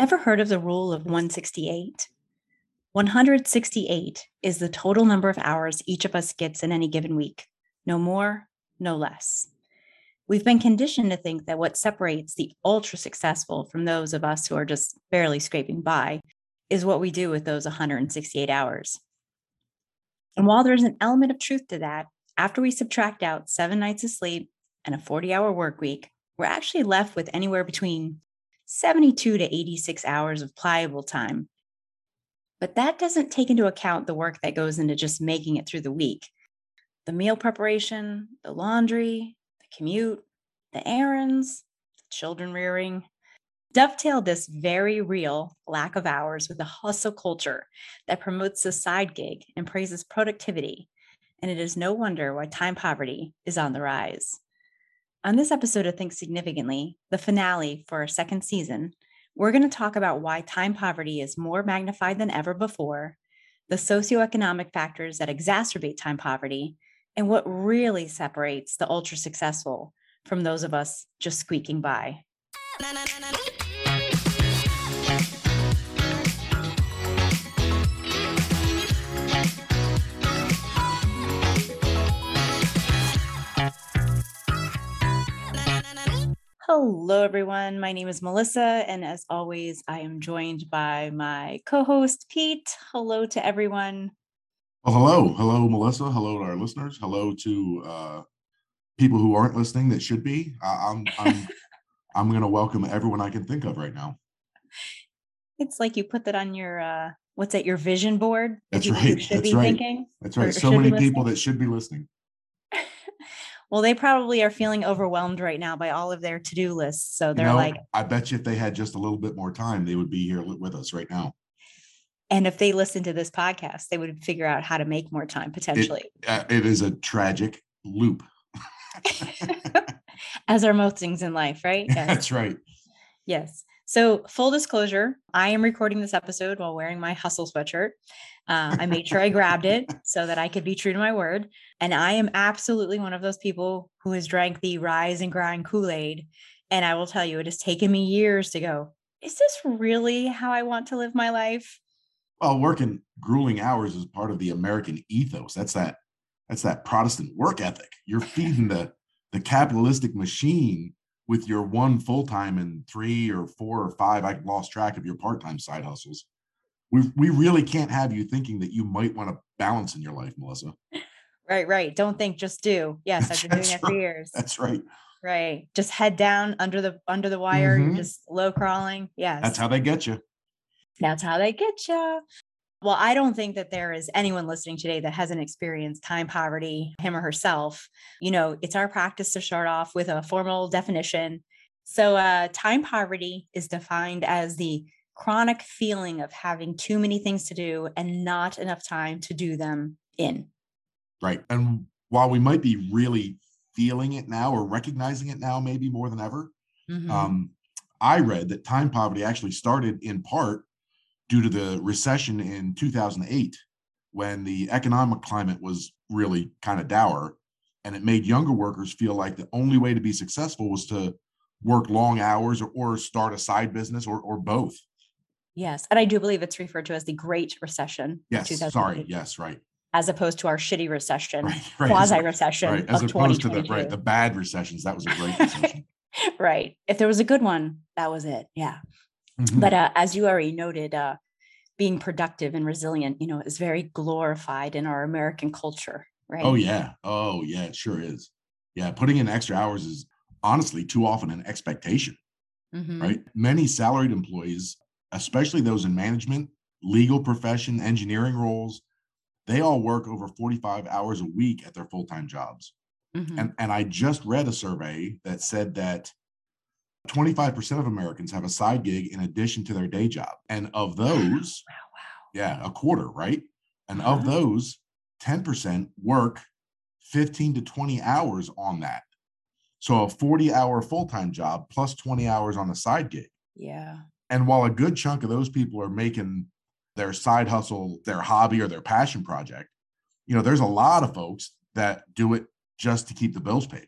Ever heard of the rule of 168? 168 is the total number of hours each of us gets in any given week. No more, no less. We've been conditioned to think that what separates the ultra successful from those of us who are just barely scraping by is what we do with those 168 hours. And while there's an element of truth to that, after we subtract out seven nights of sleep and a 40 hour work week, we're actually left with anywhere between 72 to 86 hours of pliable time. But that doesn't take into account the work that goes into just making it through the week the meal preparation, the laundry, the commute, the errands, the children rearing. Dovetail this very real lack of hours with a hustle culture that promotes the side gig and praises productivity. And it is no wonder why time poverty is on the rise. On this episode of Think Significantly, the finale for our second season, we're going to talk about why time poverty is more magnified than ever before, the socioeconomic factors that exacerbate time poverty, and what really separates the ultra successful from those of us just squeaking by. Hello, everyone. My name is Melissa, and as always, I am joined by my co host, Pete. Hello to everyone. Well, hello. Hello, Melissa. Hello to our listeners. Hello to uh, people who aren't listening that should be. I'm, I'm, I'm going to welcome everyone I can think of right now. It's like you put that on your, uh, what's that, your vision board? That's right. That's right. Thinking, That's right. So many people that should be listening. Well, they probably are feeling overwhelmed right now by all of their to-do lists. So they're you know, like, I bet you if they had just a little bit more time, they would be here with us right now. And if they listened to this podcast, they would figure out how to make more time potentially. it, uh, it is a tragic loop. As are most things in life, right? Yes. That's right. Yes. So, full disclosure, I am recording this episode while wearing my hustle sweatshirt. Uh, I made sure I grabbed it so that I could be true to my word. And I am absolutely one of those people who has drank the rise and grind Kool Aid. And I will tell you, it has taken me years to go, is this really how I want to live my life? Well, working grueling hours is part of the American ethos. That's that. That's that Protestant work ethic. You're feeding the the capitalistic machine with your one full time and three or four or five. I lost track of your part time side hustles we we really can't have you thinking that you might want to balance in your life, Melissa. Right, right. Don't think, just do. Yes, I've been doing it for years. That's right. Right. Just head down under the under the wire. Mm-hmm. You're just low crawling. Yes. That's how they get you. That's how they get you. Well, I don't think that there is anyone listening today that hasn't experienced time poverty, him or herself. You know, it's our practice to start off with a formal definition. So, uh, time poverty is defined as the chronic feeling of having too many things to do and not enough time to do them in. Right. And while we might be really feeling it now or recognizing it now, maybe more than ever, mm-hmm. um, I read that time poverty actually started in part due to the recession in 2008 when the economic climate was really kind of dour and it made younger workers feel like the only way to be successful was to work long hours or, or start a side business or, or both Yes. And I do believe it's referred to as the Great Recession. Yes. Sorry. Yes. Right. As opposed to our shitty recession, right, right, quasi recession. Right. As opposed to the right, the bad recessions. That was a great recession. right. If there was a good one, that was it. Yeah. Mm-hmm. But uh, as you already noted, uh, being productive and resilient, you know, is very glorified in our American culture, right? Oh yeah. Oh yeah, it sure is. Yeah, putting in extra hours is honestly too often an expectation. Mm-hmm. Right? Many salaried employees especially those in management, legal profession, engineering roles, they all work over 45 hours a week at their full time jobs. Mm-hmm. And, and I just read a survey that said that 25% of Americans have a side gig in addition to their day job. And of those, wow, wow. yeah, a quarter, right? And uh-huh. of those, 10% work 15 to 20 hours on that. So a 40 hour full time job plus 20 hours on a side gig. Yeah. And while a good chunk of those people are making their side hustle their hobby or their passion project, you know, there's a lot of folks that do it just to keep the bills paid.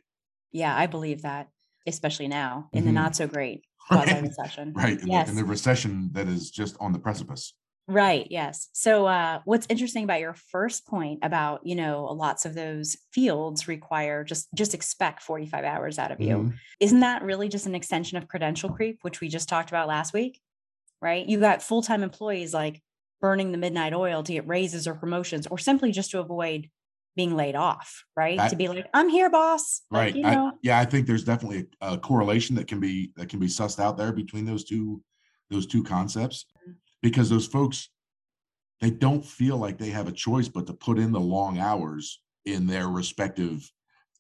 Yeah, I believe that, especially now in mm-hmm. the not so great right? recession. right. And, yes. the, and the recession that is just on the precipice. Right. Yes. So, uh, what's interesting about your first point about you know lots of those fields require just just expect forty five hours out of you. Mhm. Isn't that really just an extension of credential creep, which we just talked about last week? Right. You got full time employees like burning the midnight oil to get raises or promotions, or simply just to avoid being laid off. Right. That- to be like, I'm here, boss. Like, Right. you I- yeah, I think there's definitely a, a correlation that can be that can be sussed out there between those two those two concepts Mhm. because those folks they don't feel like they have a choice but to put in the long hours in their respective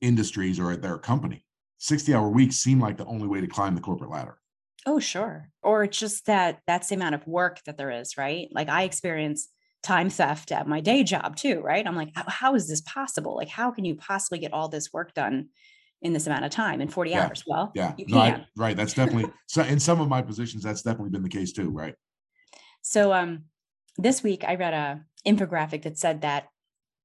industries or at their company. 60 hour weeks seem like the only way to climb the corporate ladder. Oh, sure. Or it's just that that's the amount of work that there is, right? Like I experience time theft at my day job too, right? I'm like, how, is this possible? Like, how can you possibly get all this work done in this amount of time in 40 Yeah, hours? Well, Yeah. you No, I- right. That's definitely so in some of my positions, that's definitely been the case too, right? So um this week I read a infographic that said that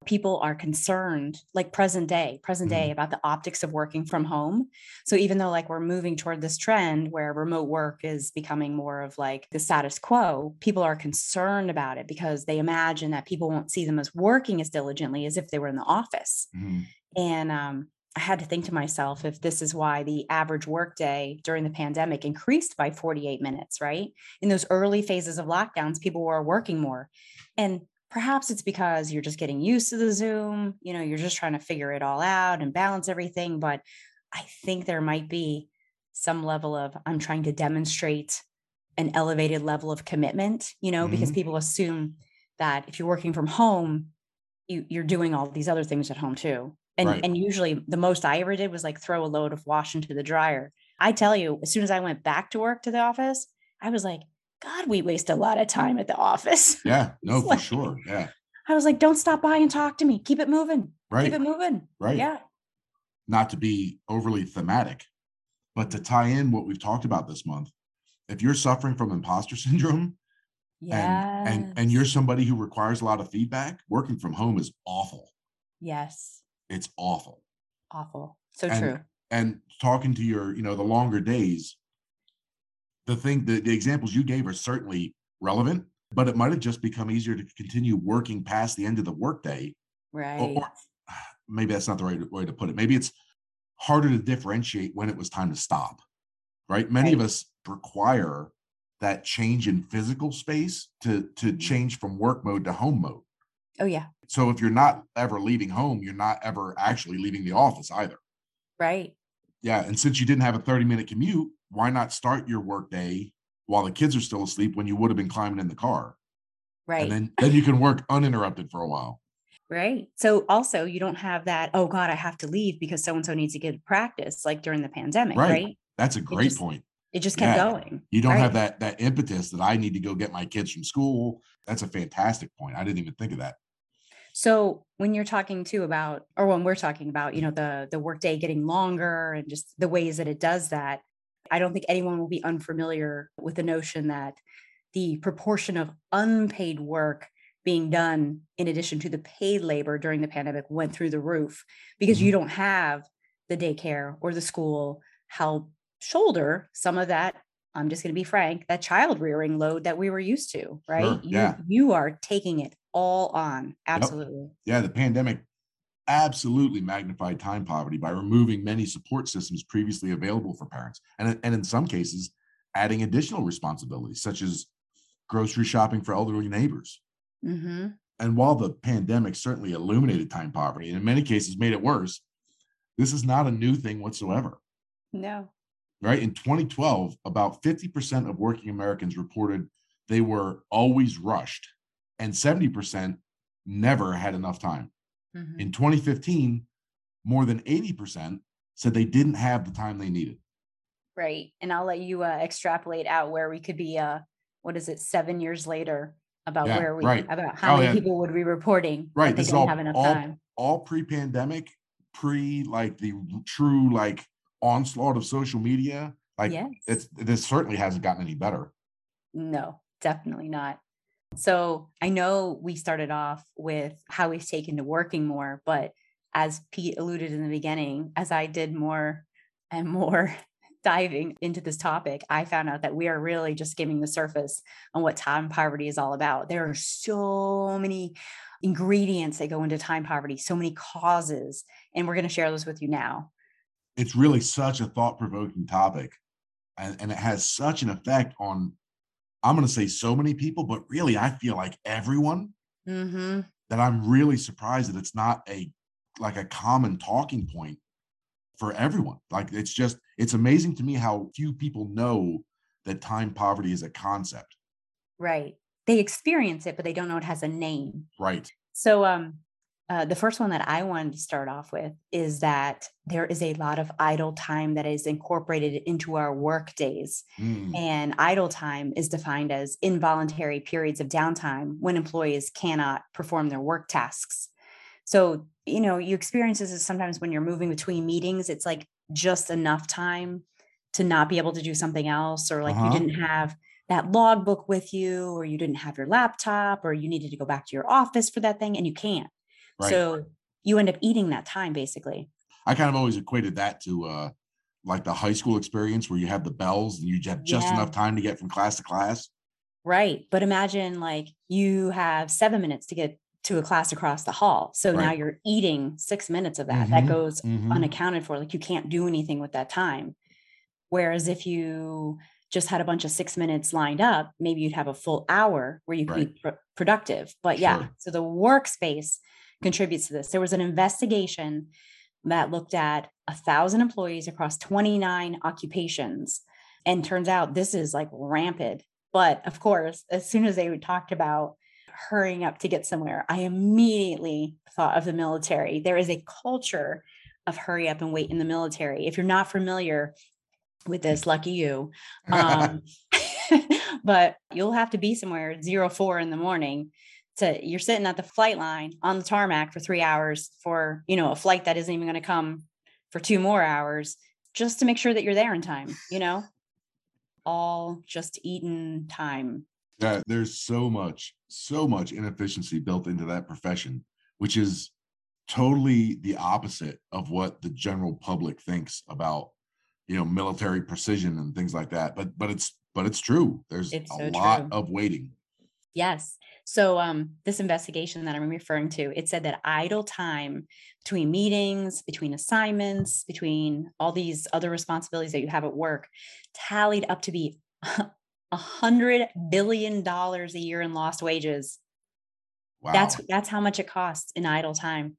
people are concerned like present day present day about the optics of working from home so even though like we're moving toward this trend where remote work is becoming more of like the status quo people are concerned about it because they imagine that people won't see them as working as diligently as if they were in the office Mhm. and um, I had to think to myself if this is why the average workday during the pandemic increased by 48 minutes, right? In those early phases of lockdowns, people were working more. And perhaps it's because you're just getting used to the Zoom, you know, you're just trying to figure it all out and balance everything. But I think there might be some level of I'm trying to demonstrate an elevated level of commitment, you know, because Mhm. people assume that if you're working from home, you, you're doing all these other things at home too. And Right. and usually the most I ever did was like throw a load of wash into the dryer. I tell you, as soon as I went back to work to the office, I was like, God, we waste a lot of time at the office. Yeah. No, for like- sure. Yeah. I was like, don't stop by and talk to me. Keep it moving. Right. Keep it moving. Right. Yeah. not to be overly thematic, but to tie in what we've talked about this month. If you're suffering from imposter syndrome Yeah. and and and you're somebody who requires a lot of feedback, working from home is awful. yes. It's awful. Awful. So And- true. And talking to your, you know, the longer days, the thing the, the examples you gave are certainly relevant, but it might have just become easier to continue working past the end of the workday Right. or, or maybe that's not the right way to put it. Maybe it's harder to differentiate when it was time to stop. Right? Many of us require that change in physical space to to Mhm. change from work mode to home mode. oh yeah. So if you're not ever leaving home, you're not ever actually leaving the office either. Right. Yeah, and since you didn't have a 30 minute commute, why not start your work day while the kids are still asleep when you would have been climbing in the car? Right. And then then you can work uninterrupted for a while. Right. So also you don't have that, oh God, I have to leave because so and so needs to get practice like during the pandemic, Right. right? That's a great just point. It just kept Yeah. going. You don't right? have that that impetus that I need to go get my kids from school. That's a fantastic point. I didn't even think of that. So when you're talking too about, or when we're talking about, you know, the the workday getting longer and just the ways that it does that, I don't think anyone will be unfamiliar with the notion that the proportion of unpaid work being done in addition to the paid labor during the pandemic went through the roof because you mm-hmm. don't have the daycare or the school help shoulder some of that i'm just going to be frank that child rearing load that we were used to right you, yeah. you are taking it all on absolutely Yeah, the pandemic absolutely magnified time poverty by removing many support systems previously available for parents. And, and in some cases, adding additional responsibilities, such as grocery shopping for elderly neighbors. hmm And while the pandemic certainly illuminated time poverty and in many cases made it worse, this is not a new thing whatsoever. no right? In 2012, about 50% of working Americans reported they were always rushed, and 70% never had enough time. Mhm. In 2015, more than 80% said they didn't have the time they needed. right and i'll let you uh, extrapolate out where we could be uh what is it seven years later about Yeah, where we right. about how Oh, many yeah. people would be reporting Right, this is all- have enough all- time All pre-pandemic, pre like the true like onslaught of social media, like yes it's this certainly hasn't gotten any better. No, definitely not. So I know we started off with how we've taken to working more, but as Pete alluded in the beginning, as I did more and more diving into this topic, I found out that we are really just skimming the surface on what time poverty is all about. There are so many ingredients that go into time poverty, so many causes, and we're going to share those with you now. It's really such a thought provoking topic, and, and it has such an effect on, I'm going to say so many people, but really, I feel like everyone. Mm-hmm. That I'm really surprised that it's not a like a common talking point for everyone. Like it's just it's amazing to me how few people know that time poverty is a concept. Right. They experience it, but they don't know it has a name. Right. So um uh, the first one that I wanted to start off with is that there is a lot of idle time that is incorporated into our work days. Mm. And idle time is defined as involuntary periods of downtime when employees cannot perform their work tasks. So, you know, you experience this sometimes when you're moving between meetings, it's like just enough time to not be able to do something else, or like uh-huh. you didn't have that logbook with you, or you didn't have your laptop, or you needed to go back to your office for that thing and you can't. Right. So you end up eating that time basically. I kind of always equated that to uh like the high school experience where you have the bells and you have just yeah. enough time to get from class to class. Right. But imagine like you have seven minutes to get to a class across the hall. So right. now you're eating six minutes of that. Mm-hmm, that goes mm-hmm. unaccounted for. Like you can't do anything with that time. Whereas if you just had a bunch of six minutes lined up, maybe you'd have a full hour where you could right. be pr- productive. But yeah, sure. so the workspace contributes to this. There was an investigation that looked at a thousand employees across 29 occupations. And turns out this is like rampant. But of course, as soon as they talked about hurrying up to get somewhere, I immediately thought of the military. There is a culture of hurry up and wait in the military. If you're not familiar with this, lucky you. Um, but you'll have to be somewhere zero four in the morning. To you're sitting at the flight line on the tarmac for three hours for you know a flight that isn't even going to come for two more hours just to make sure that you're there in time. You know, all just eaten time. Yeah, there's so much, so much inefficiency built into that profession, which is totally the opposite of what the general public thinks about, you know, military precision and things like that. But but it's but it's true. There's it's a so lot true. of waiting. Yes. So um, this investigation that I'm referring to, it said that idle time between meetings, between assignments, between all these other responsibilities that you have at work tallied up to be a hundred billion dollars a year in lost wages. Wow. That's that's how much it costs in idle time.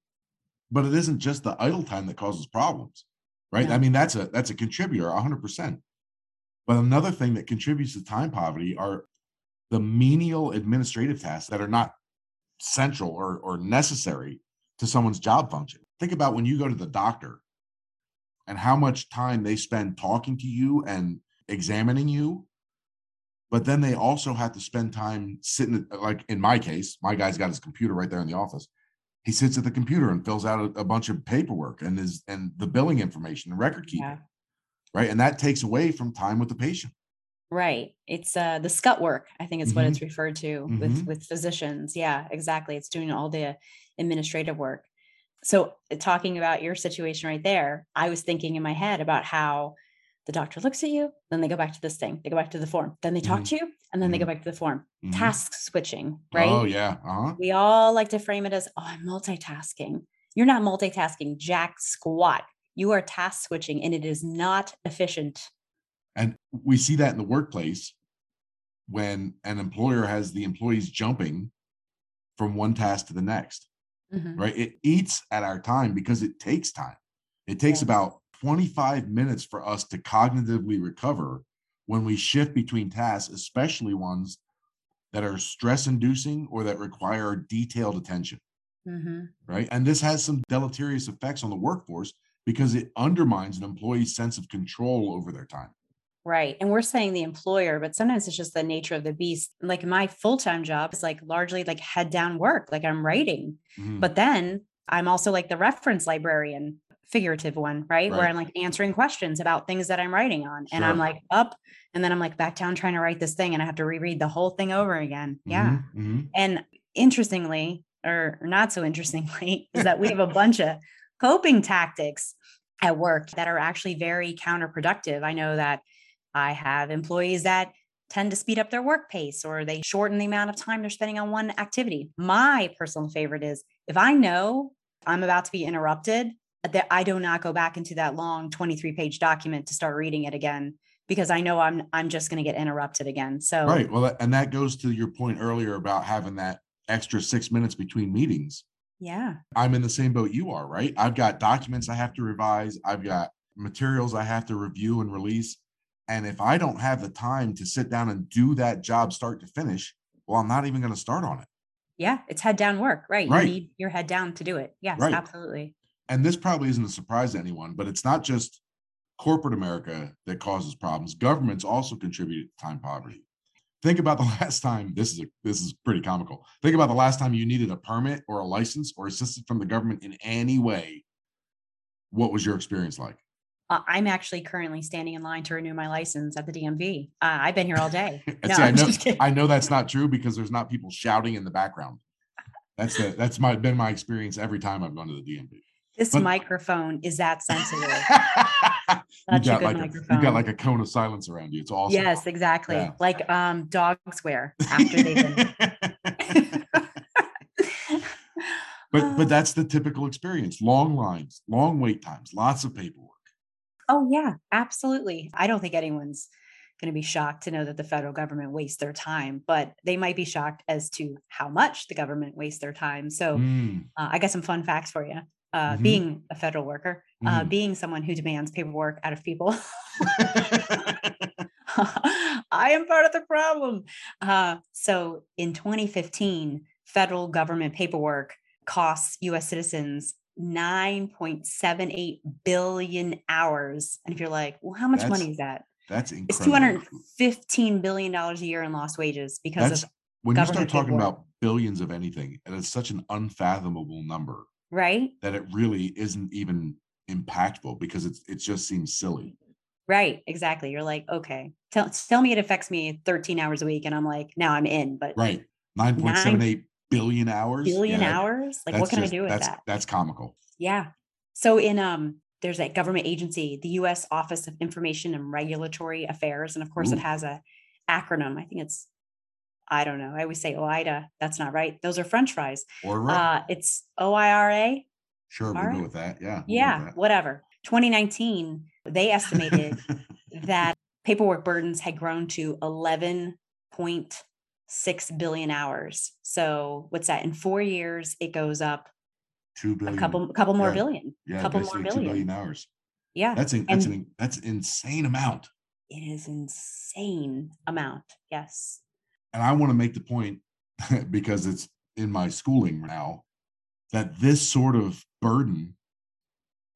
But it isn't just the idle time that causes problems, right? No. I mean, that's a that's a contributor, hundred percent. But another thing that contributes to time poverty are the menial administrative tasks that are not central or, or necessary to someone's job function. Think about when you go to the doctor and how much time they spend talking to you and examining you but then they also have to spend time sitting like in my case my guy's got his computer right there in the office he sits at the computer and fills out a, a bunch of paperwork and is and the billing information and record keeping yeah. right and that takes away from time with the patient right it's uh the scut work i think is mm-hmm. what it's referred to mm-hmm. with with physicians yeah exactly it's doing all the administrative work so talking about your situation right there i was thinking in my head about how the doctor looks at you, then they go back to this thing, they go back to the form, then they talk mm-hmm. to you, and then they go mm-hmm. back to the form. Mm-hmm. Task switching, right? Oh, yeah. Uh-huh. We all like to frame it as, oh, I'm multitasking. You're not multitasking, jack squat. You are task switching, and it is not efficient. And we see that in the workplace when an employer has the employees jumping from one task to the next, mm-hmm. right? It eats at our time because it takes time. It takes yeah. about 25 minutes for us to cognitively recover when we shift between tasks, especially ones that are stress inducing or that require detailed attention. Mm-hmm. Right. And this has some deleterious effects on the workforce because it undermines an employee's sense of control over their time. Right. And we're saying the employer, but sometimes it's just the nature of the beast. Like my full time job is like largely like head down work, like I'm writing. Mm-hmm. But then I'm also like the reference librarian figurative one, right? right? Where I'm like answering questions about things that I'm writing on. And sure. I'm like up and then I'm like back down trying to write this thing and I have to reread the whole thing over again. Yeah. Mm-hmm, mm-hmm. And interestingly, or not so interestingly, is that we have a bunch of coping tactics at work that are actually very counterproductive. I know that I have employees that tend to speed up their work pace or they shorten the amount of time they're spending on one activity. My personal favorite is if I know I'm about to be interrupted, that I do not go back into that long 23 page document to start reading it again because I know I'm I'm just going to get interrupted again. So Right. Well, and that goes to your point earlier about having that extra 6 minutes between meetings. Yeah. I'm in the same boat you are, right? I've got documents I have to revise, I've got materials I have to review and release. And if I don't have the time to sit down and do that job start to finish, well, I'm not even going to start on it. Yeah, it's head down work, right? Right. You need your head down to do it. Yes, Right. absolutely. And this probably isn't a surprise to anyone, but it's not just corporate America that causes problems. Governments also contribute to time poverty. Think about the last time this is a, this is pretty comical. Think about the last time you needed a permit or a license or assistance from the government in any way. What was your experience like? Uh, I'm actually currently standing in line to renew my license at the DMV. Uh, I've been here all day. No, see, I know. I know that's not true because there's not people shouting in the background. That's the that's my been my experience every time I've gone to the DMV. This but- microphone is that sensitive. you got like a, you got like a cone of silence around you. It's awesome. Yes, exactly. Yeah. Like um dogs wear after they've been but but that's the typical experience. Long lines, long wait times, lots of paperwork. Oh yeah, absolutely. I don't think anyone's going to be shocked to know that the federal government wastes their time, but they might be shocked as to how much the government wastes their time. So Mm, uh, I got some fun facts for you. Uh, Mhm. Being a federal worker, uh, Mhm. being someone who demands paperwork out of people, I am part of the problem. Uh, so in 2015, federal government paperwork costs US citizens 9.78 billion hours. And if you're like, well, how much That's money is that? That's incredible. It's $215 billion a year in lost wages because That's of, when you start talking about billions of anything, and it's such an unfathomable number right? that it really isn't even impactful because it's it just seems silly. Right. Exactly. You're like, okay, tell, tell me it affects me 13 hours a week. And I'm like, now I'm in, but Right. 9.78 billion hours. billion Yeah, hours? Like, what can just- I do with that's, that? That's comical. Yeah. So in um there's a government agency, the US Office of Information and Regulatory Affairs and of course Ooh. it has a acronym. I think it's I don't know. I always say Ore-Ida. That's not right. Those are french fries. Or right. Uh it's OIRA. sure, we'll go with that. Yeah. Yeah, that. whatever. 2019, they estimated that paperwork burdens had grown to 11.6 billion hours. So what's that? In 4 years it goes up Two a billion. couple couple more Yeah. billion. yeah, couple more basically two billion. billion hours. Yeah. That's in, that's And- an that's insane amount. It is insane amount. Yes. And I want to make the point because it's in my schooling now that this sort of burden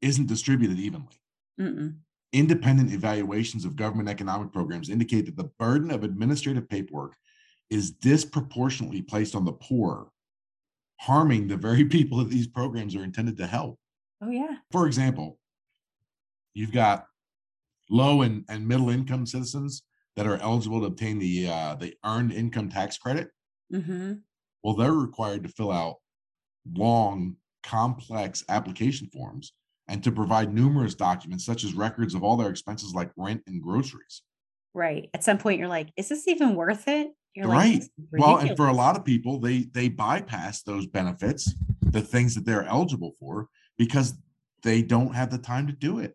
isn't distributed evenly. Mm-mm. Independent evaluations of government economic programs indicate that the burden of administrative paperwork is disproportionately placed on the poor, harming the very people that these programs are intended to help. Oh yeah. For example, you've got low and, and middle income citizens that are eligible to obtain the uh, the earned income tax credit. Mm-hmm. Well, they're required to fill out long, complex application forms and to provide numerous documents such as records of all their expenses like rent and groceries. Right. At some point, you're like, is this even worth it? You're right. Like, Well, and for a lot of people, they they bypass those benefits, the things that they're eligible for, because they don't have the time to do it.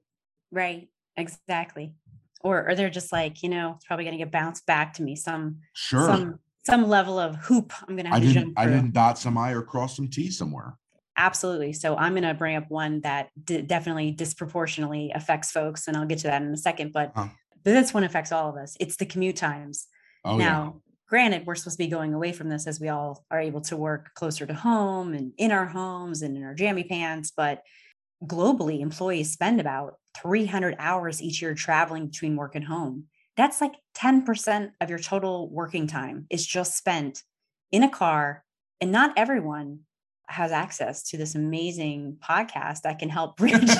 Right. Exactly. Or or they're just like, you know, it's probably gonna get bounced back to me. Some Sure. some some level of hoop I'm gonna have I to didn't jump I didn't dot some I or cross some T somewhere. Absolutely. So I'm gonna bring up one that d- definitely disproportionately affects folks, and I'll get to that in a second. But Huh. this one affects all of us. It's the commute times. Oh now, granted, we're supposed to be going away from this as we all are able to work closer to home and in our homes and in our jammy pants. But globally, employees spend about 300 hours each year traveling between work and home. That's like 10% of your total working time is just spent in a car. And not everyone has access to this amazing podcast that can help bridge.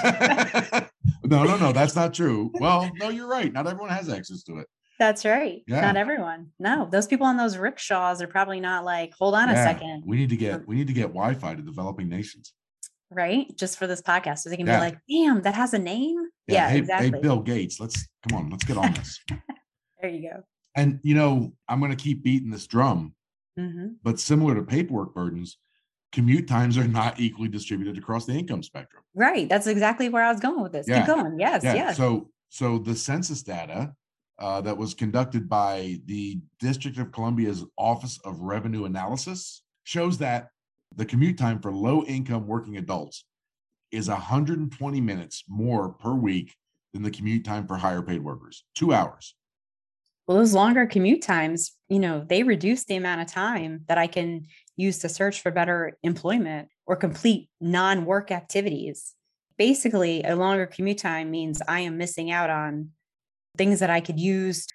no, no, no, that's not true. Well, no, you're right. Not everyone has access to it. That's right. Yeah. Not everyone. No, those people on those rickshaws are probably not like, hold on a second. We need to get we need to get Wi-Fi to developing nations. right? Just for this podcast. So they can yeah. be like, damn, that has a name. Yeah, yeah hey, exactly. Hey, Bill Gates, let's come on, let's get on this. there you go. And you know, I'm gonna keep beating this drum, mm-hmm. but similar to paperwork burdens, commute times are not equally distributed across the income spectrum. Right. That's exactly where I was going with this. Yeah. Keep going. Yes, yeah. yes. So so the census data uh, that was conducted by the District of Columbia's Office of Revenue Analysis shows that the commute time for low income working adults is 120 minutes more per week than the commute time for higher paid workers, two hours. Well, those longer commute times, you know, they reduce the amount of time that I can use to search for better employment or complete non work activities. Basically, a longer commute time means I am missing out on things that I could use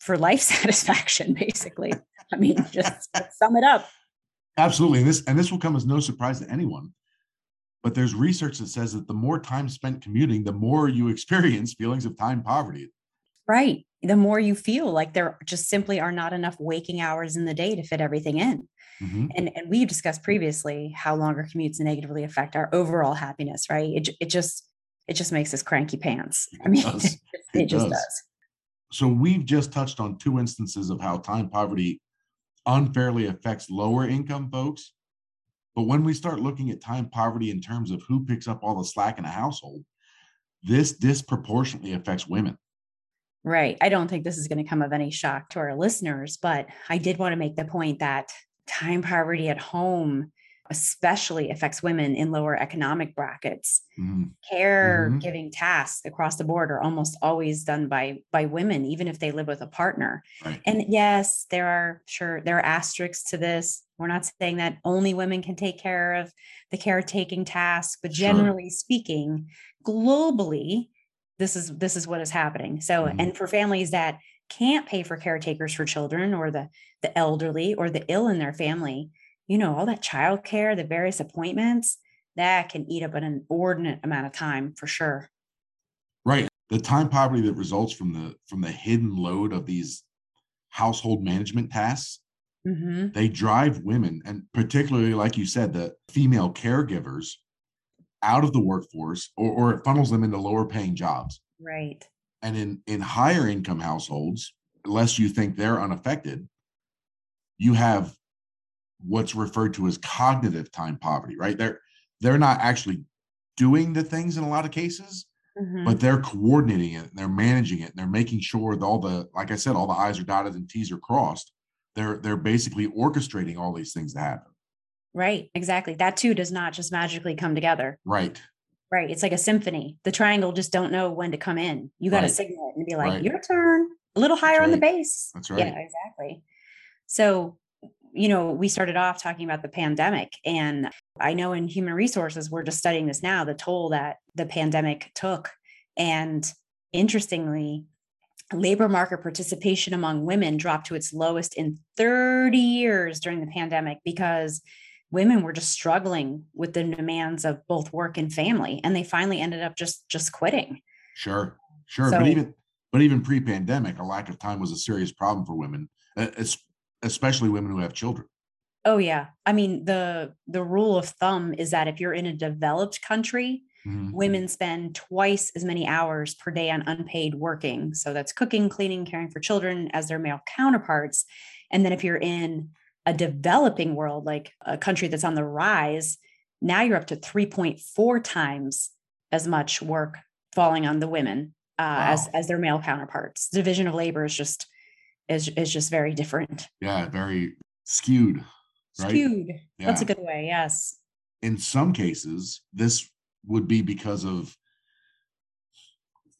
for life satisfaction, basically. I mean, just sum it up. Absolutely. And this and this will come as no surprise to anyone. But there's research that says that the more time spent commuting, the more you experience feelings of time poverty. Right. The more you feel like there just simply are not enough waking hours in the day to fit everything in. Mm-hmm. And, and we've discussed previously how longer commutes negatively affect our overall happiness, right? It, it just it just makes us cranky pants. I mean, it, it, it just does. does. So we've just touched on two instances of how time poverty unfairly affects lower income folks. But when we start looking at time poverty in terms of who picks up all the slack in a household, this disproportionately affects women. Right. I don't think this is going to come of any shock to our listeners, but I did want to make the point that time poverty at home especially affects women in lower economic brackets. Mm-hmm. Caregiving mm-hmm. tasks across the board are almost always done by by women, even if they live with a partner. Right. And yes, there are sure there are asterisks to this. We're not saying that only women can take care of the caretaking task, but generally sure. speaking, globally, this is this is what is happening. So, mm-hmm. and for families that can't pay for caretakers for children or the the elderly or the ill in their family, you know, all that childcare, the various appointments, that can eat up an inordinate amount of time for sure. Right. The time poverty that results from the from the hidden load of these household management tasks, mm-hmm. they drive women, and particularly, like you said, the female caregivers out of the workforce or, or it funnels them into lower paying jobs. Right. And in in higher income households, unless you think they're unaffected, you have what's referred to as cognitive time poverty, right? They're they're not actually doing the things in a lot of cases, mm-hmm. but they're coordinating it, they're managing it, and they're making sure that all the, like I said, all the I's are dotted and T's are crossed. They're they're basically orchestrating all these things to happen. Right, exactly. That too does not just magically come together. Right. Right. It's like a symphony. The triangle just don't know when to come in. You got to right. signal it and be like, right. your turn, a little higher right. on the base. That's right. Yeah, exactly. So you know, we started off talking about the pandemic. And I know in human resources, we're just studying this now, the toll that the pandemic took. And interestingly, labor market participation among women dropped to its lowest in 30 years during the pandemic because women were just struggling with the demands of both work and family and they finally ended up just just quitting sure sure so, but even but even pre-pandemic a lack of time was a serious problem for women uh, it's especially women who have children. Oh yeah. I mean, the the rule of thumb is that if you're in a developed country, mm-hmm. women spend twice as many hours per day on unpaid working. So that's cooking, cleaning, caring for children as their male counterparts. And then if you're in a developing world, like a country that's on the rise, now you're up to 3.4 times as much work falling on the women uh, wow. as as their male counterparts. Division of labor is just is is just very different. Yeah, very skewed. Right? Skewed. Yeah. That's a good way. Yes. In some cases, this would be because of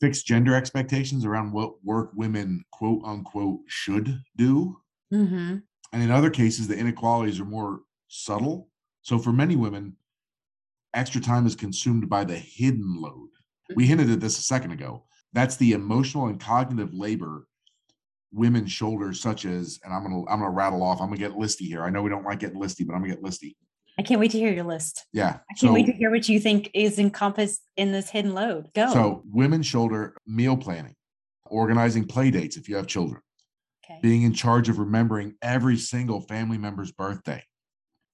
fixed gender expectations around what work women quote unquote should do. Mm-hmm. And in other cases, the inequalities are more subtle. So for many women, extra time is consumed by the hidden load. We mm-hmm. hinted at this a second ago. That's the emotional and cognitive labor women's shoulders, such as, and I'm gonna I'm gonna rattle off. I'm gonna get listy here. I know we don't like getting listy, but I'm gonna get listy. I can't wait to hear your list. Yeah. I can't so, wait to hear what you think is encompassed in this hidden load. Go. So women's shoulder meal planning, organizing play dates if you have children, okay. being in charge of remembering every single family member's birthday,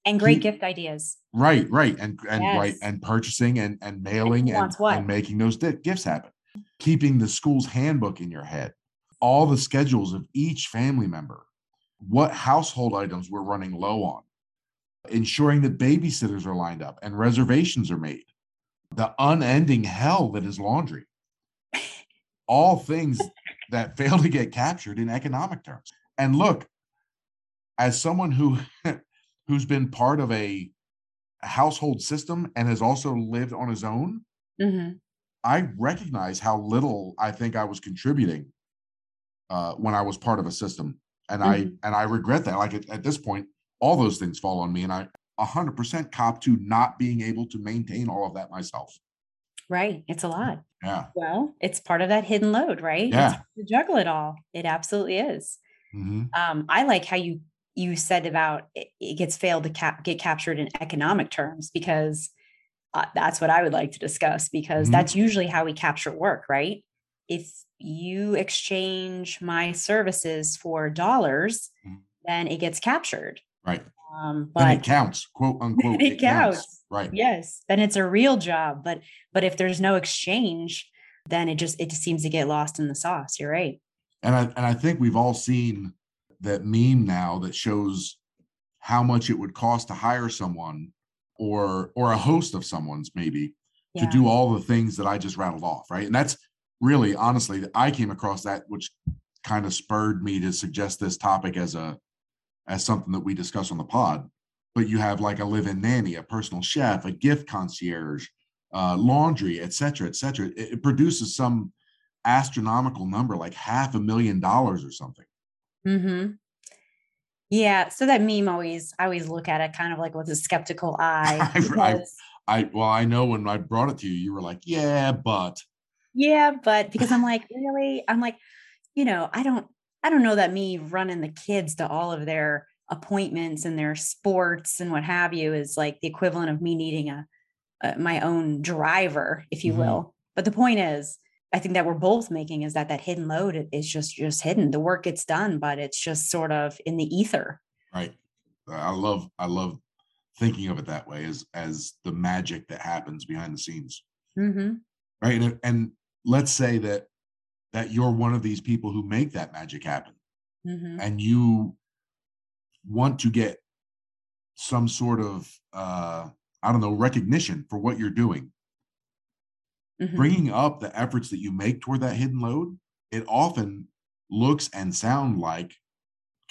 and great Keep, gift ideas. Right, right, and and yes. right, and purchasing and and mailing and, and making those di- gifts happen. Keeping the school's handbook in your head, all the schedules of each family member, what household items we're running low on, ensuring that babysitters are lined up and reservations are made, the unending hell that is laundry. all things that fail to get captured in economic terms. And look, as someone who who's been part of a, household system and has also lived on his own, mm-hmm. I recognize how little I think I was contributing uh, when I was part of a system, and mm-hmm. I and I regret that. Like at, at this point, all those things fall on me, and I 100% cop to not being able to maintain all of that myself. Right, it's a lot. Yeah. Well, it's part of that hidden load, right? Yeah. to juggle it all. It absolutely is. Mm-hmm. Um, I like how you you said about it, it gets failed to cap- get captured in economic terms because uh, that's what I would like to discuss because mm-hmm. that's usually how we capture work, right? If you exchange my services for dollars, mm-hmm. then it gets captured. Right. Um, but then it counts, quote unquote. It, it counts. counts. Right. Yes. Then it's a real job. But but if there's no exchange, then it just it just seems to get lost in the sauce. You're right. And I and I think we've all seen that meme now that shows how much it would cost to hire someone or or a host of someone's maybe yeah. to do all the things that I just rattled off, right? And that's really honestly I came across that which kind of spurred me to suggest this topic as a as something that we discuss on the pod. But you have like a live-in nanny, a personal chef, a gift concierge, uh, laundry, et cetera, et cetera. It, it produces some astronomical number, like half a million dollars or something. Mm-hmm. Yeah. So that meme always, I always look at it kind of like with a skeptical eye. I, I, well, I know when I brought it to you, you were like, yeah, but. Yeah, but because I'm like, really? I'm like, you know, I don't, I don't know that me running the kids to all of their appointments and their sports and what have you is like the equivalent of me needing a, a my own driver, if you mm-hmm. will. But the point is, I think that we're both making is that that hidden load is just just hidden. The work gets done, but it's just sort of in the ether. Right. I love I love thinking of it that way as as the magic that happens behind the scenes. Mm-hmm. Right. And and let's say that that you're one of these people who make that magic happen, mm-hmm. and you want to get some sort of uh, I don't know recognition for what you're doing mm-hmm. bringing up the efforts that you make toward that hidden load, it often looks and sound like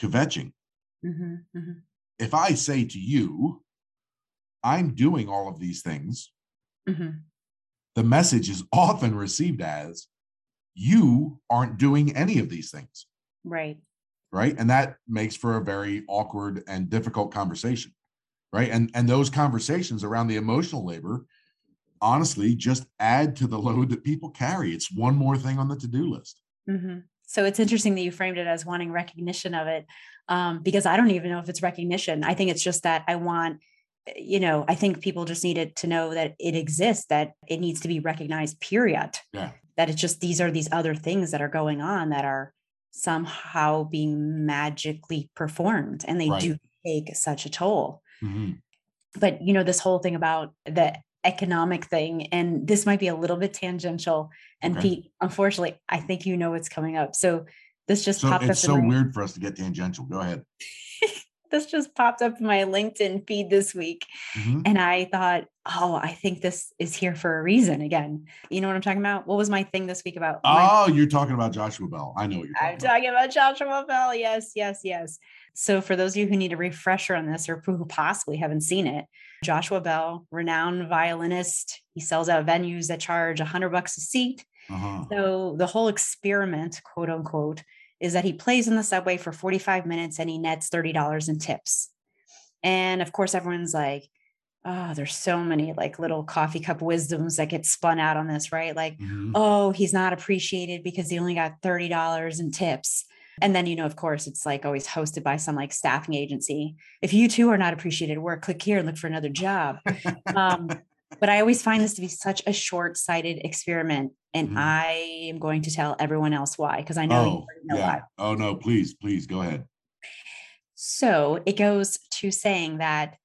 kvetching. Mm-hmm. Mm-hmm. If I say to you, I'm doing all of these things, mm-hmm. The message is often received as you aren't doing any of these things. Right. Right. And that makes for a very awkward and difficult conversation. Right. And and those conversations around the emotional labor honestly just add to the load that people carry. It's one more thing on the to do list. Mm-hmm. So it's interesting that you framed it as wanting recognition of it, um, because I don't even know if it's recognition. I think it's just that I want, you know, I think people just needed to know that it exists, that it needs to be recognized, period. Yeah. That it's just these are these other things that are going on that are somehow being magically performed and they right. do take such a toll. Mm-hmm. But, you know, this whole thing about the economic thing and this might be a little bit tangential and okay. pete unfortunately i think you know what's coming up so this just so popped it's up so weird for us to get tangential go ahead this just popped up in my linkedin feed this week mm-hmm. and i thought oh i think this is here for a reason again you know what i'm talking about what was my thing this week about oh my- you're talking about joshua bell i know what you're talking about. i'm about. talking about joshua bell yes yes yes so for those of you who need a refresher on this or who possibly haven't seen it Joshua Bell, renowned violinist. He sells out venues that charge 100 bucks a seat. Uh-huh. So the whole experiment, quote unquote, is that he plays in the subway for 45 minutes and he nets $30 in tips. And of course, everyone's like, oh, there's so many like little coffee cup wisdoms that get spun out on this, right? Like, mm-hmm. oh, he's not appreciated because he only got $30 in tips. And then, you know, of course, it's like always hosted by some like staffing agency. If you too are not appreciated at work, click here and look for another job. um, but I always find this to be such a short sighted experiment. And mm-hmm. I am going to tell everyone else why, because I know, oh, know yeah. why. Oh, no, please, please go ahead. So it goes to saying that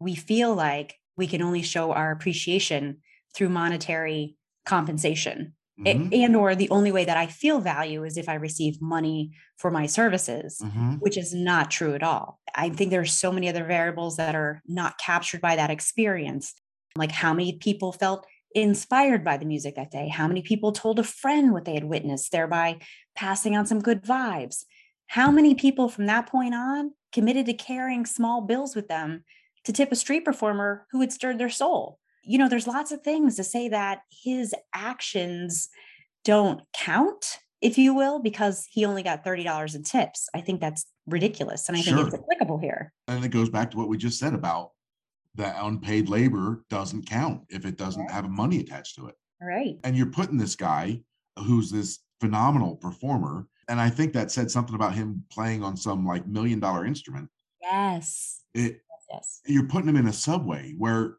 we feel like we can only show our appreciation through monetary compensation mm-hmm. and or the only way that i feel value is if i receive money for my services mm-hmm. which is not true at all i think there are so many other variables that are not captured by that experience like how many people felt inspired by the music that day how many people told a friend what they had witnessed thereby passing on some good vibes how many people from that point on committed to carrying small bills with them to tip a street performer who had stirred their soul you know, there's lots of things to say that his actions don't count, if you will, because he only got $30 in tips. I think that's ridiculous. And I sure. think it's applicable here. And it goes back to what we just said about that unpaid labor doesn't count if it doesn't have money attached to it. Right. And you're putting this guy who's this phenomenal performer. And I think that said something about him playing on some like million dollar instrument. Yes. It, yes. You're putting him in a subway where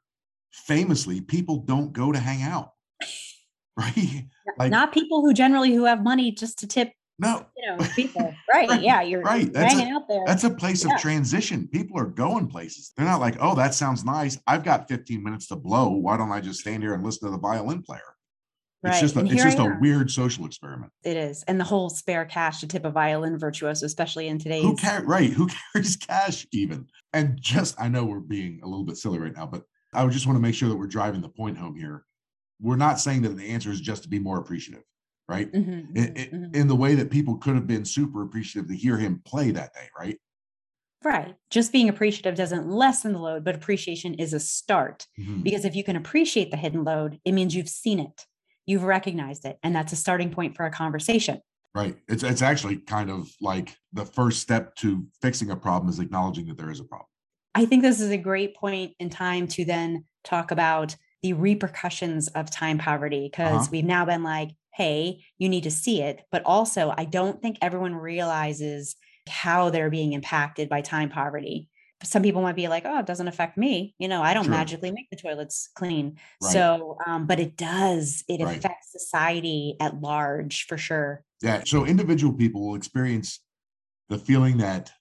famously people don't go to hang out right like not people who generally who have money just to tip no you know people right, right. yeah you're right that's hanging a, out there that's a place yeah. of transition people are going places they're not like oh that sounds nice i've got 15 minutes to blow why don't i just stand here and listen to the violin player Right. It's just a, it's just a weird social experiment. It is, and the whole spare cash to tip a violin virtuoso, especially in today's who car- right who carries cash even. And just I know we're being a little bit silly right now, but I just want to make sure that we're driving the point home here. We're not saying that the answer is just to be more appreciative, right? Mm-hmm, in, mm-hmm. in the way that people could have been super appreciative to hear him play that day, right? Right. Just being appreciative doesn't lessen the load, but appreciation is a start. Mm-hmm. Because if you can appreciate the hidden load, it means you've seen it, you've recognized it, and that's a starting point for a conversation. Right. It's it's actually kind of like the first step to fixing a problem is acknowledging that there is a problem. I think this is a great point in time to then talk about the repercussions of time poverty because uh-huh. we've now been like, hey, you need to see it. But also, I don't think everyone realizes how they're being impacted by time poverty. Some people might be like, oh, it doesn't affect me. You know, I don't sure. magically make the toilets clean. Right. So, um, but it does, it right. affects society at large for sure. Yeah. So individual people will experience the feeling that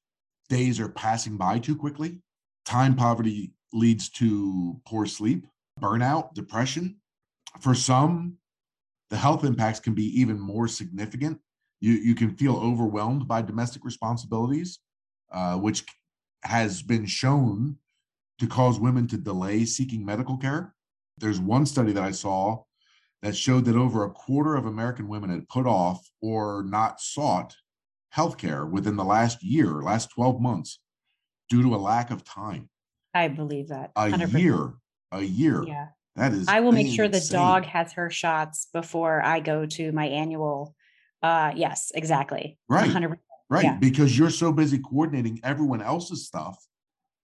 days are passing by too quickly Time poverty leads to poor sleep, burnout, depression. For some, the health impacts can be even more significant. You, you can feel overwhelmed by domestic responsibilities, uh, which has been shown to cause women to delay seeking medical care. There's one study that I saw that showed that over a quarter of American women had put off or not sought health care within the last year, last 12 months, due to a lack of time. I believe that. 100%. A year. A year. Yeah. That is I will make sure the dog has her shots before I go to my annual uh yes, exactly. Right. 100%. Right. Yeah. Because you're so busy coordinating everyone else's stuff,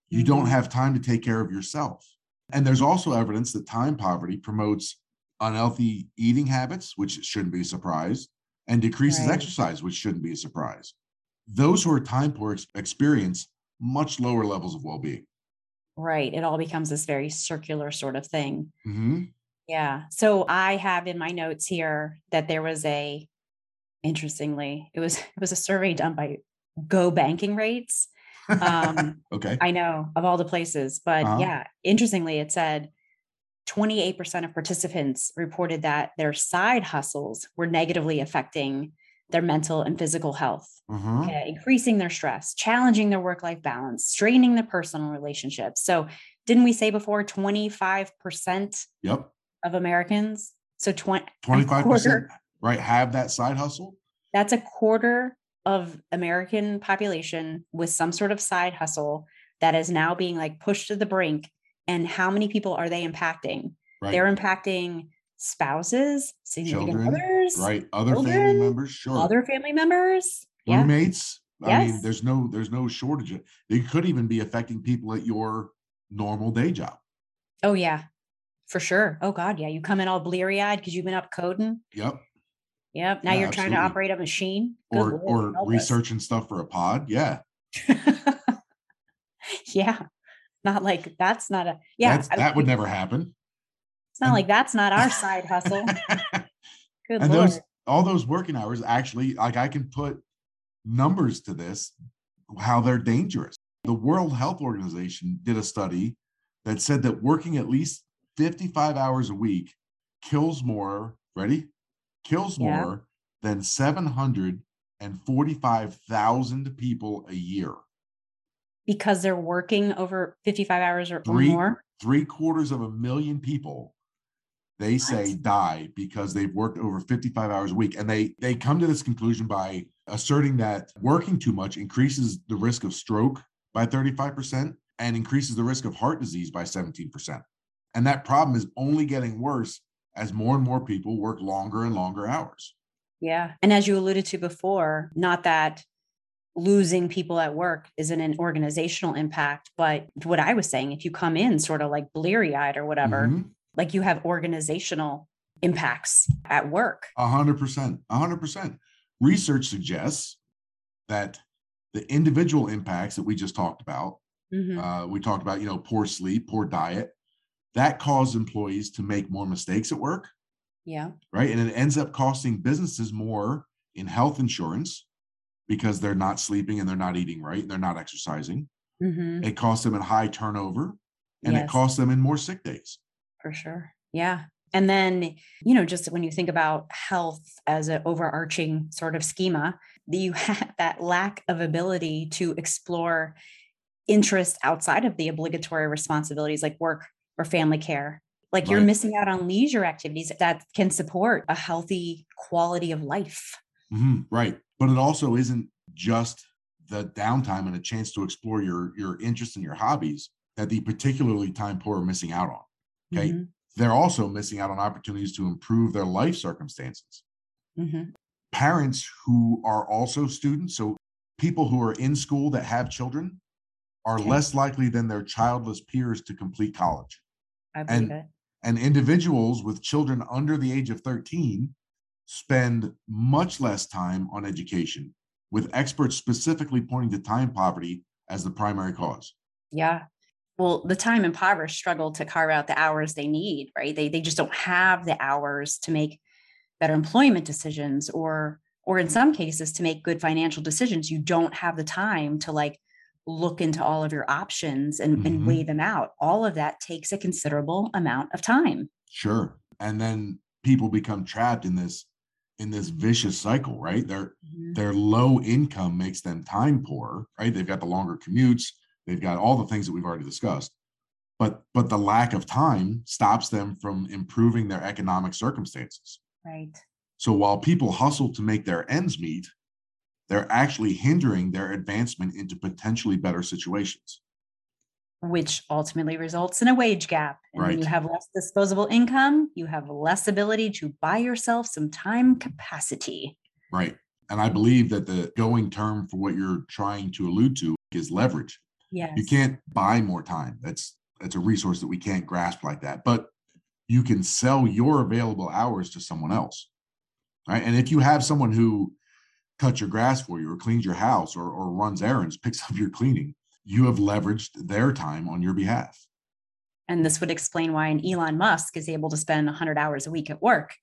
you mm-hmm. don't have time to take care of yourself. And there's also evidence that time poverty promotes unhealthy eating habits, which shouldn't be a surprise, and decreases right. exercise, which shouldn't be a surprise. Those who are time poor experience much lower levels of well being. Right. It all becomes this very circular sort of thing. Mm-hmm. Yeah. So I have in my notes here that there was a, interestingly, it was it was a survey done by Go Banking Rates. Um, okay. I know of all the places, but uh-huh. yeah, interestingly, it said 28% of participants reported that their side hustles were negatively affecting their mental and physical health, mm-hmm. okay, increasing their stress, challenging their work life balance, straining their personal relationships. So, didn't we say before 25% yep. of Americans? So, 20, 25%, quarter, right, have that side hustle? That's a quarter of American population with some sort of side hustle that is now being like pushed to the brink. And how many people are they impacting? Right. They're impacting spouses, significant Children, others, right? Other children, family members, sure. Other family members, roommates. Yeah. I yes. mean, there's no there's no shortage. Of, it could even be affecting people at your normal day job. Oh yeah, for sure. Oh God, yeah. You come in all bleary eyed because you've been up coding. Yep. Yep. Now yeah, you're absolutely. trying to operate a machine. Good or Lord, or researching us. stuff for a pod. Yeah. yeah. Not like that's not a yeah. That would never happen. It's not like that's not our side hustle. Good and Lord. those all those working hours actually, like I can put numbers to this, how they're dangerous. The World Health Organization did a study that said that working at least 55 hours a week kills more, ready? Kills Yeah. more than 745,000 people a year. Because they're working over 55 hours or, or Three, more. three quarters of a million people they say What? die because they've worked over 55 hours a week and they they come to this conclusion by asserting that working too much increases the risk of stroke by 35% and increases the risk of heart disease by 17% and that problem is only getting worse as more and more people work longer and longer hours Yeah. And as you alluded to before, not that losing people at work isn't an organizational impact, but what I was saying, if you come in sort of like bleary eyed or whatever, Mhm. Like you have organizational impacts at work. A hundred percent, a hundred percent. Research suggests that the individual impacts that we just talked about, Mhm. uh, we talked about, you know, poor sleep, poor diet, that cause employees to make more mistakes at work, Yeah. right? And it ends up costing businesses more in health insurance because they're not sleeping and they're not eating right, and they're not exercising. Mhm. It costs them in high turnover, and it costs them in more sick days. For sure. Yeah. And then, you know, just when you think about health as an overarching sort of schema, you have that lack of ability to explore interests outside of the obligatory responsibilities like work or family care. Like you're missing out on leisure activities that can support a healthy quality of life. Mhm, right. But it also isn't just the downtime and a chance to explore your your interests and your hobbies that the particularly time poor are missing out on. Okay. Mhm, They're also missing out on opportunities to improve their life circumstances. mhm. Parents who are also students, so people who are in school that have children, are Okay. less likely than their childless peers to complete college. I believe And it. and individuals with children under the age of 13 spend much less time on education, with experts specifically pointing to time poverty as the primary cause. Yeah. Well, the time impoverished struggle to carve out the hours they need, right? They they just don't have the hours to make better employment decisions or or in some cases to make good financial decisions. You don't have the time to like look into all of your options and, and Mhm. weigh them out. All of that takes a considerable amount of time. Sure. And then people become trapped in this in this vicious cycle, right? Their their low income makes them time poor, right? They've got the longer commutes, they've got all the things that we've already discussed. But but the lack of time stops them from improving their economic circumstances. Right. So while people hustle to make their ends meet, they're actually hindering their advancement into potentially better situations. Which ultimately results in a wage gap. And when you have less disposable income, you have less ability to buy yourself some time capacity. Right. And I believe that the going term for what you're trying to allude to is leverage. Yes. You can't buy more time. That's that's a resource that we can't grasp like that. But you can sell your available hours to someone else. Right. And if you have someone who cuts your grass for you or cleans your house or, or runs errands, picks up your cleaning, you have leveraged their time on your behalf. And this would explain why an Elon Musk is able to spend 100 hours a week at work.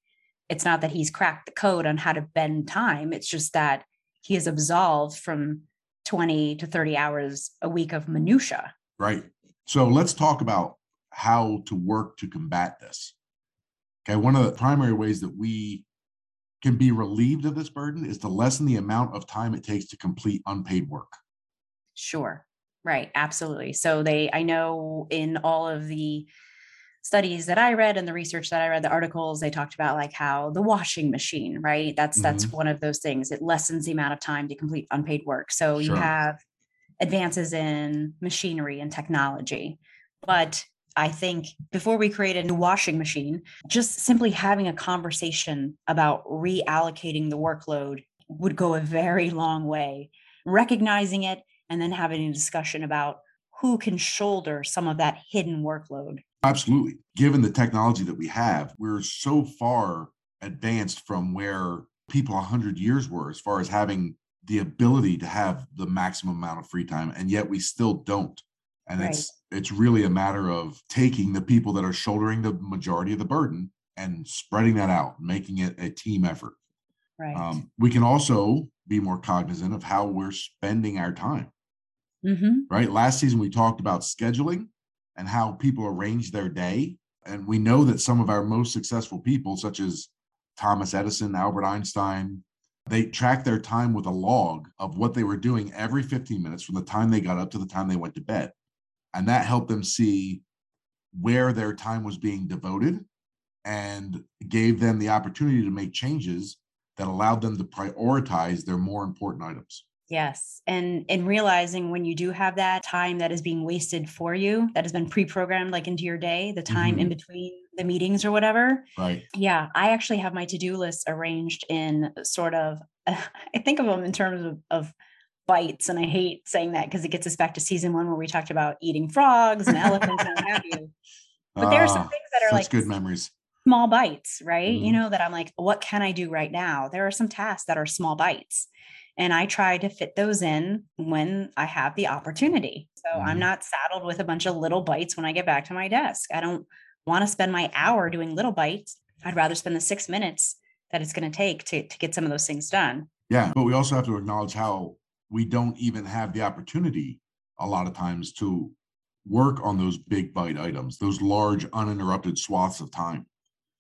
It's not that he's cracked the code on how to bend time, it's just that he is absolved from 20 to 30 hours a week of minutia. Right. So let's talk about how to work to combat this. Okay. One of the primary ways that we can be relieved of this burden is to lessen the amount of time it takes to complete unpaid work. Sure. Right. Absolutely. So they, I know in all of the studies that I read and the research that I read, the articles, they talked about like how the washing machine, right? That's that's mm-hmm. one of those things. It lessens the amount of time to complete unpaid work. So you have advances in machinery and technology. But I think before we create a new washing machine, just simply having a conversation about reallocating the workload would go a very long way. Recognizing it and then having a discussion about who can shoulder some of that hidden workload. Absolutely. Given the technology that we have, we're so far advanced from where people 100 years were as far as having the ability to have the maximum amount of free time and yet we still don't. And it's it's really a matter of taking the people that are shouldering the majority of the burden and spreading that out, making it a team effort. Right. Um, we can also be more cognizant of how we're spending our time, hmm right? Last season, we talked about scheduling and how people arrange their day. And we know that some of our most successful people, such as Thomas Edison, Albert Einstein, they track their time with a log of what they were doing every 15 minutes from the time they got up to the time they went to bed. And that helped them see where their time was being devoted and gave them the opportunity to make changes that allowed them to prioritize their more important items. Yes. And and realizing when you do have that time that is being wasted for you, that has been pre-programmed like into your day, the time mm-hmm. in between the meetings or whatever. Right. Yeah. I actually have my to-do list arranged in sort of I think of them in terms of, of bites. And I hate saying that because it gets us back to season one where we talked about eating frogs and elephants and what have you. But there are some ah, things that are like good memories small bites, right? Mm-hmm. You know, that I'm like, what can I do right now? There are some tasks that are small bites. And I try to fit those in when I have the opportunity. So mm-hmm. I'm not saddled with a bunch of little bites when I get back to my desk. I don't want to spend my hour doing little bites. I'd rather spend the six minutes that it's going to take to, to get some of those things done. Yeah. But we also have to acknowledge how we don't even have the opportunity a lot of times to work on those big bite items, those large uninterrupted swaths of time.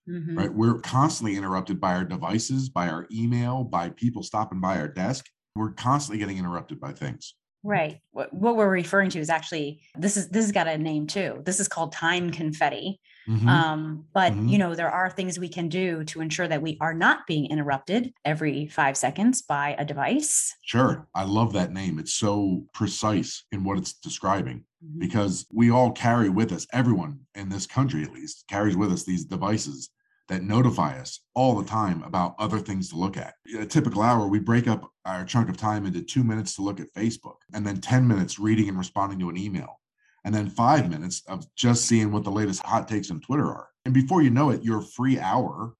Mm-hmm. Right. We're constantly interrupted by our devices, by our email, by people stopping by our desk. We're constantly getting interrupted by things. Right. What, what we're referring to is actually this is this has got a name too. This is called time confetti. Mm-hmm. Um, but mm-hmm. you know, there are things we can do to ensure that we are not being interrupted every five seconds by a device. Sure. I love that name. It's so precise in what it's describing mm-hmm. because we all carry with us, everyone in this country at least carries with us these devices that notify us all the time about other things to look at. A typical hour, we break up our chunk of time into two minutes to look at Facebook, and then 10 minutes reading and responding to an email, and then five minutes of just seeing what the latest hot takes on Twitter are. And before you know it, your free hour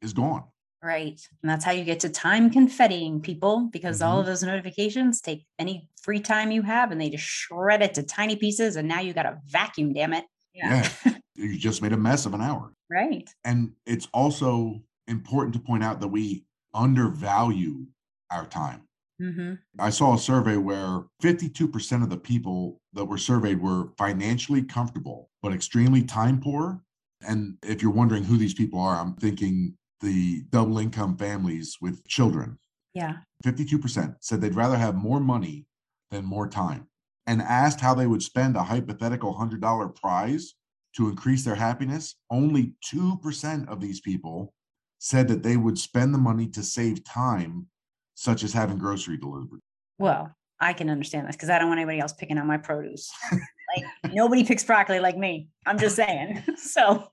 is gone. Right. And that's how you get to time confettiing people because mm-hmm. all of those notifications take any free time you have and they just shred it to tiny pieces. And now you got a vacuum, damn it. Yeah. yeah. you just made a mess of an hour. Right. And it's also important to point out that we undervalue our time. Mm-hmm. I saw a survey where 52% of the people that were surveyed were financially comfortable, but extremely time poor. And if you're wondering who these people are, I'm thinking the double income families with children. Yeah. 52% said they'd rather have more money than more time and asked how they would spend a hypothetical $100 prize to increase their happiness, only 2% of these people said that they would spend the money to save time, such as having grocery delivered. Well, I can understand this because I don't want anybody else picking on my produce. like nobody picks broccoli like me. I'm just saying. so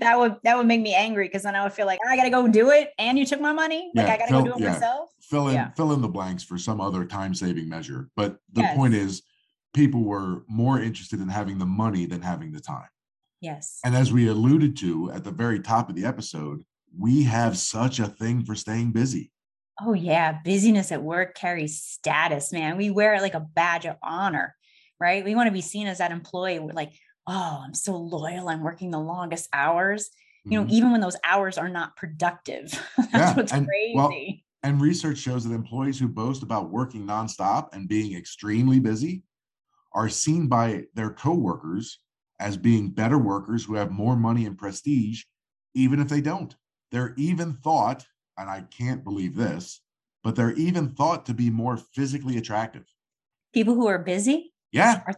that would that would make me angry because then I would feel like I gotta go do it and you took my money. Like yeah, I gotta fill, go do it yeah. myself. Fill in yeah. fill in the blanks for some other time saving measure. But the yes. point is people were more interested in having the money than having the time. Yes. And as we alluded to at the very top of the episode, we have such a thing for staying busy. Oh, yeah. Busyness at work carries status, man. We wear it like a badge of honor, right? We want to be seen as that employee. We're like, oh, I'm so loyal. I'm working the longest hours. You know, mm-hmm. even when those hours are not productive. That's yeah. what's and, crazy. Well, and research shows that employees who boast about working nonstop and being extremely busy are seen by their coworkers as being better workers who have more money and prestige, even if they don't. They're even thought, and I can't believe this, but they're even thought to be more physically attractive. People who are busy? Yeah. Are,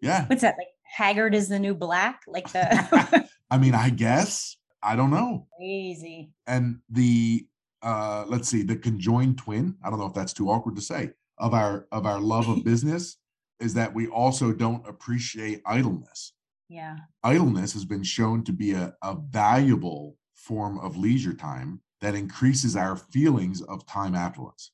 yeah. What's that? Like haggard is the new black? Like the I mean, I guess. I don't know. Crazy. And the uh let's see, the conjoined twin, I don't know if that's too awkward to say, of our of our love of business is that we also don't appreciate idleness. Yeah. Idleness has been shown to be a, a valuable form of leisure time that increases our feelings of time affluence.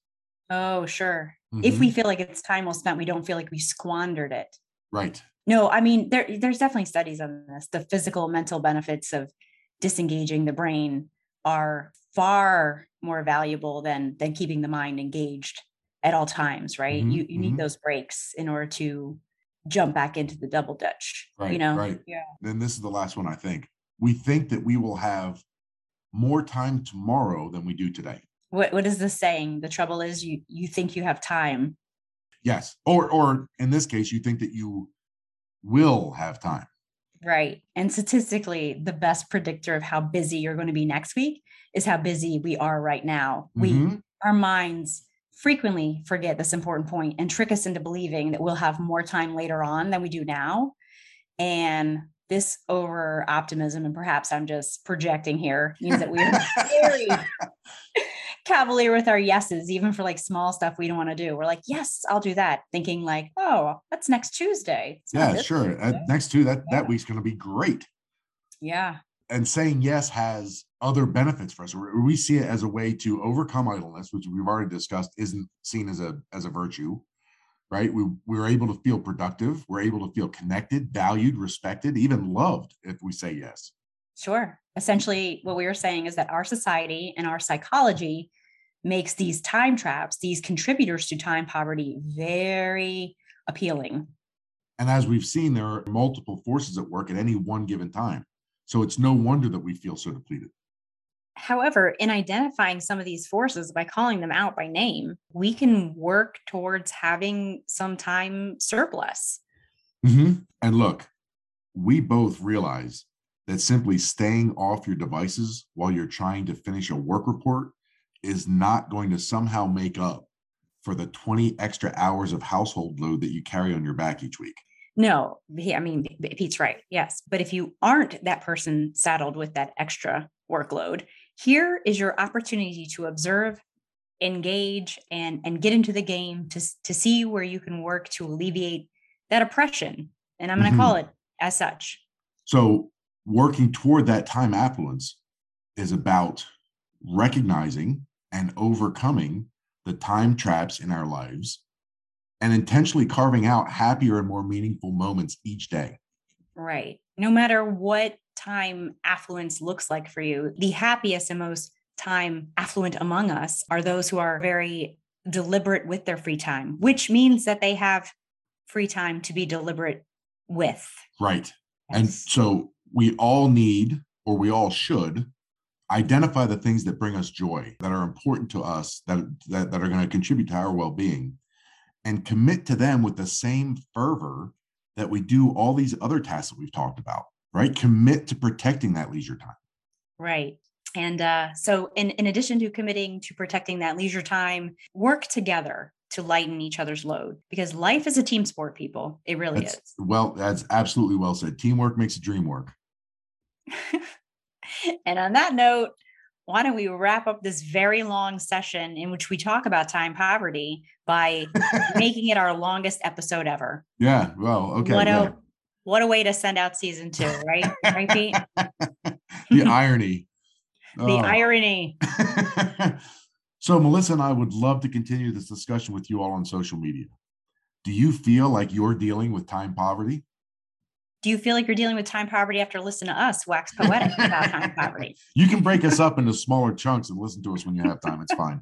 Oh, sure. Mm-hmm. If we feel like it's time well spent, we don't feel like we squandered it. Right. No, I mean there there's definitely studies on this. The physical mental benefits of disengaging the brain are far more valuable than than keeping the mind engaged at all times, right? Mm-hmm. You you need mm-hmm. those breaks in order to jump back into the double dutch. Right. You know? Right. Yeah. Then this is the last one I think. We think that we will have more time tomorrow than we do today. What what is the saying? The trouble is you you think you have time. Yes. Or or in this case, you think that you will have time. Right. And statistically, the best predictor of how busy you're going to be next week is how busy we are right now. Mm-hmm. We our minds frequently forget this important point and trick us into believing that we'll have more time later on than we do now. And this over optimism, and perhaps I'm just projecting here, means that we are very cavalier with our yeses, even for like small stuff we don't want to do. We're like, yes, I'll do that, thinking like, oh, that's next Tuesday. It's yeah, sure. Uh, next Tuesday, that, yeah. that week's going to be great. Yeah. And saying yes has other benefits for us. We see it as a way to overcome idleness, which we've already discussed isn't seen as a as a virtue, right? We we're able to feel productive. We're able to feel connected, valued, respected, even loved if we say yes. Sure. Essentially, what we were saying is that our society and our psychology makes these time traps, these contributors to time poverty, very appealing. And as we've seen, there are multiple forces at work at any one given time. So it's no wonder that we feel so depleted. However, in identifying some of these forces by calling them out by name, we can work towards having some time surplus. Mm-hmm. And look, we both realize that simply staying off your devices while you're trying to finish a work report is not going to somehow make up for the 20 extra hours of household load that you carry on your back each week. No, I mean, Pete's right. Yes. But if you aren't that person saddled with that extra workload, here is your opportunity to observe, engage, and, and get into the game to, to see where you can work to alleviate that oppression. And I'm going to mm-hmm. call it as such. So, working toward that time affluence is about recognizing and overcoming the time traps in our lives and intentionally carving out happier and more meaningful moments each day. Right. No matter what time affluence looks like for you, the happiest and most time affluent among us are those who are very deliberate with their free time, which means that they have free time to be deliberate with. Right. Yes. And so we all need, or we all should, identify the things that bring us joy, that are important to us, that, that, that are going to contribute to our well being, and commit to them with the same fervor that we do all these other tasks that we've talked about, right? Commit to protecting that leisure time. Right. And uh, so, in, in addition to committing to protecting that leisure time, work together to lighten each other's load because life is a team sport, people. It really that's, is. Well, that's absolutely well said. Teamwork makes a dream work. and on that note, why don't we wrap up this very long session in which we talk about time poverty by making it our longest episode ever? Yeah. Well, okay. What yeah. What a way to send out season two, right? right, Pete? the irony. the oh. irony. so Melissa and I would love to continue this discussion with you all on social media. Do you feel like you're dealing with time poverty? do you feel like you're dealing with time poverty after listening to us wax poetic about time poverty? You can break us up into smaller chunks and listen to us when you have time. It's fine.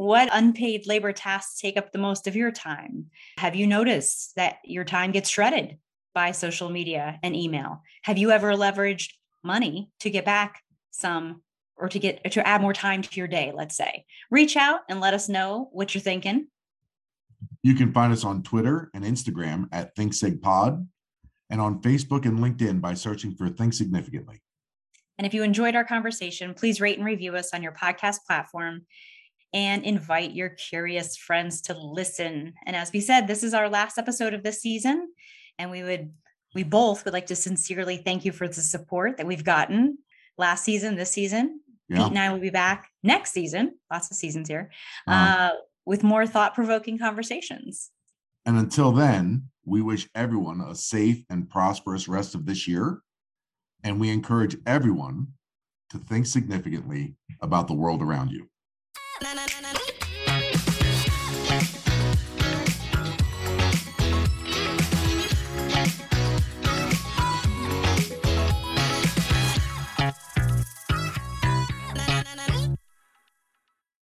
What unpaid labor tasks take up the most of your time? Have you noticed that your time gets shredded by social media and email? Have you ever leveraged money to get back some or to get to add more time to your day, let's say? Reach out and let us know what you're thinking. You can find us on Twitter and Instagram at ThinkSigPod and on Facebook and LinkedIn by searching for Think Significantly. And if you enjoyed our conversation, please rate and review us on your podcast platform and invite your curious friends to listen. And as we said, this is our last episode of this season. And we would, we both would like to sincerely thank you for the support that we've gotten last season, this season. Yeah. Pete and I will be back next season, lots of seasons here, uh-huh. uh, with more thought provoking conversations. And until then, we wish everyone a safe and prosperous rest of this year. And we encourage everyone to think significantly about the world around you na na na